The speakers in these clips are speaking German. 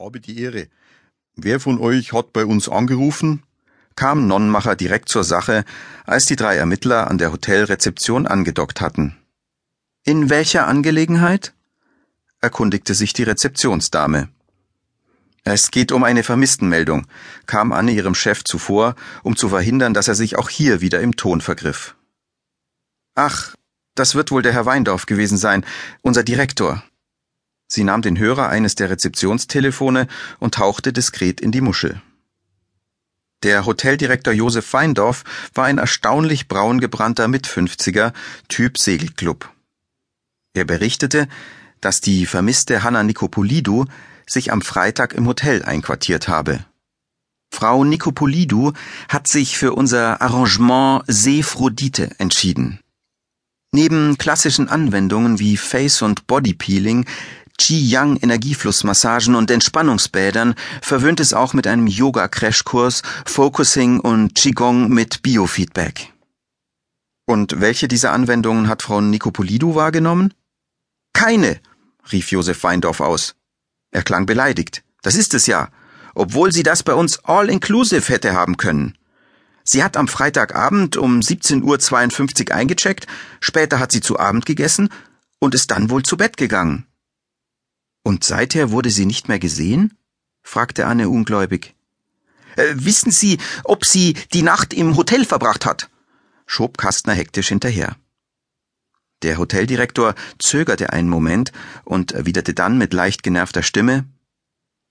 Habe die Ehre. Wer von euch hat bei uns angerufen? kam Nonnenmacher direkt zur Sache, als die drei Ermittler an der Hotelrezeption angedockt hatten. In welcher Angelegenheit? erkundigte sich die Rezeptionsdame. Es geht um eine Vermisstenmeldung, kam Anne ihrem Chef zuvor, um zu verhindern, dass er sich auch hier wieder im Ton vergriff. Ach, das wird wohl der Herr Weindorf gewesen sein, unser Direktor. Sie nahm den Hörer eines der Rezeptionstelefone und tauchte diskret in die Muschel. Der Hoteldirektor Josef Weindorf war ein erstaunlich braun gebrannter Mitfünfziger, Typ Segelclub. Er berichtete, dass die vermisste Hanna Nikopolidou sich am Freitag im Hotel einquartiert habe. Frau Nikopolidou hat sich für unser Arrangement Seephrodite entschieden. Neben klassischen Anwendungen wie Face- und Bodypeeling Qi-Yang Energieflussmassagen und Entspannungsbädern verwöhnt es auch mit einem Yoga-Crashkurs, Focusing und Qigong mit Biofeedback. Und welche dieser Anwendungen hat Frau Nikopolidou wahrgenommen? Keine, rief Josef Weindorf aus. Er klang beleidigt. Das ist es ja, obwohl sie das bei uns all-inclusive hätte haben können. Sie hat am Freitagabend um 17.52 Uhr eingecheckt, später hat sie zu Abend gegessen und ist dann wohl zu Bett gegangen. Und seither wurde sie nicht mehr gesehen? fragte Anne ungläubig. Äh, wissen Sie, ob sie die Nacht im Hotel verbracht hat? schob Kastner hektisch hinterher. Der Hoteldirektor zögerte einen Moment und erwiderte dann mit leicht genervter Stimme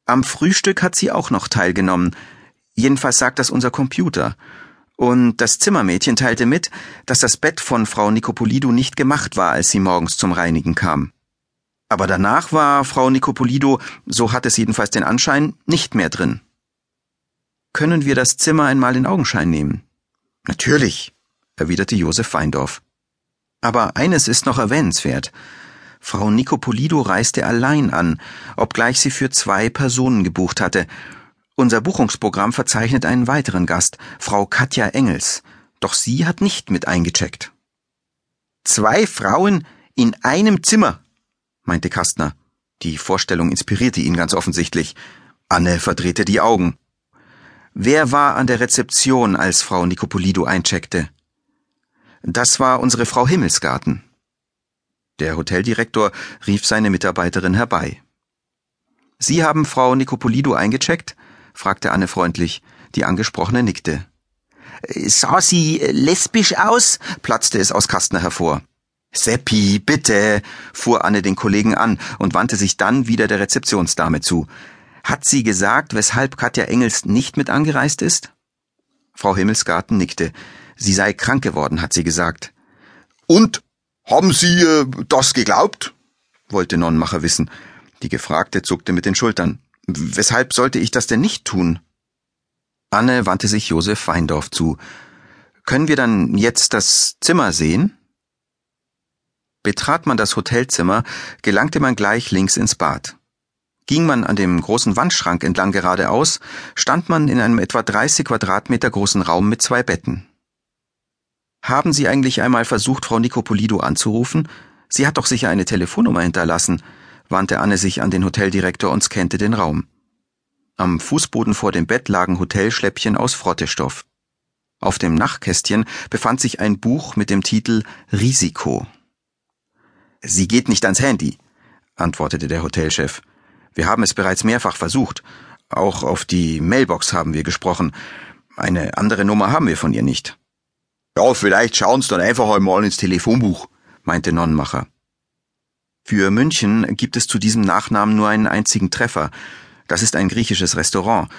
Am Frühstück hat sie auch noch teilgenommen. Jedenfalls sagt das unser Computer. Und das Zimmermädchen teilte mit, dass das Bett von Frau Nikopolidou nicht gemacht war, als sie morgens zum Reinigen kam. Aber danach war Frau Nikopolido, so hat es jedenfalls den Anschein, nicht mehr drin. Können wir das Zimmer einmal in Augenschein nehmen? Natürlich, erwiderte Josef Weindorf. Aber eines ist noch erwähnenswert. Frau Nikopolido reiste allein an, obgleich sie für zwei Personen gebucht hatte. Unser Buchungsprogramm verzeichnet einen weiteren Gast, Frau Katja Engels, doch sie hat nicht mit eingecheckt. Zwei Frauen in einem Zimmer, meinte Kastner. Die Vorstellung inspirierte ihn ganz offensichtlich. Anne verdrehte die Augen. Wer war an der Rezeption, als Frau Nikopolido eincheckte? Das war unsere Frau Himmelsgarten. Der Hoteldirektor rief seine Mitarbeiterin herbei. Sie haben Frau Nikopolido eingecheckt? fragte Anne freundlich. Die Angesprochene nickte. Sah sie lesbisch aus? platzte es aus Kastner hervor. Seppi, bitte, fuhr Anne den Kollegen an und wandte sich dann wieder der Rezeptionsdame zu. Hat sie gesagt, weshalb Katja Engels nicht mit angereist ist? Frau Himmelsgarten nickte. Sie sei krank geworden, hat sie gesagt. Und haben Sie äh, das geglaubt? wollte Nonnenmacher wissen. Die Gefragte zuckte mit den Schultern. Weshalb sollte ich das denn nicht tun? Anne wandte sich Josef Weindorf zu. Können wir dann jetzt das Zimmer sehen? Betrat man das Hotelzimmer, gelangte man gleich links ins Bad. Ging man an dem großen Wandschrank entlang geradeaus, stand man in einem etwa 30 Quadratmeter großen Raum mit zwei Betten. Haben Sie eigentlich einmal versucht, Frau Nikopolido anzurufen? Sie hat doch sicher eine Telefonnummer hinterlassen, wandte Anne sich an den Hoteldirektor und scannte den Raum. Am Fußboden vor dem Bett lagen Hotelschläppchen aus Frottestoff. Auf dem Nachtkästchen befand sich ein Buch mit dem Titel Risiko. Sie geht nicht ans Handy, antwortete der Hotelchef. Wir haben es bereits mehrfach versucht. Auch auf die Mailbox haben wir gesprochen. Eine andere Nummer haben wir von ihr nicht. Ja, vielleicht schauen Sie dann einfach einmal ins Telefonbuch, meinte Nonnenmacher. Für München gibt es zu diesem Nachnamen nur einen einzigen Treffer. Das ist ein griechisches Restaurant.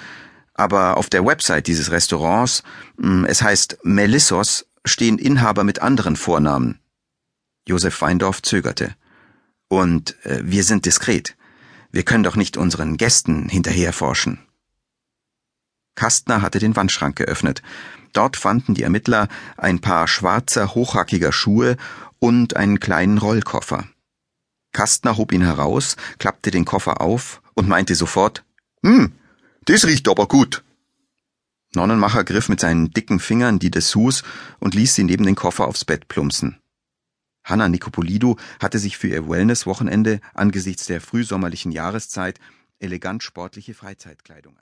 Aber auf der Website dieses Restaurants, hm, es heißt Melissos, stehen Inhaber mit anderen Vornamen. Josef Weindorf zögerte. Und äh, wir sind diskret. Wir können doch nicht unseren Gästen hinterherforschen. Kastner hatte den Wandschrank geöffnet. Dort fanden die Ermittler ein paar schwarzer, hochhackiger Schuhe und einen kleinen Rollkoffer. Kastner hob ihn heraus, klappte den Koffer auf und meinte sofort, Hm, das riecht aber gut. Nonnenmacher griff mit seinen dicken Fingern die Dessous und ließ sie neben den Koffer aufs Bett plumpsen. Hanna Nikopolidou hatte sich für ihr Wellness-Wochenende angesichts der frühsommerlichen Jahreszeit elegant sportliche Freizeitkleidung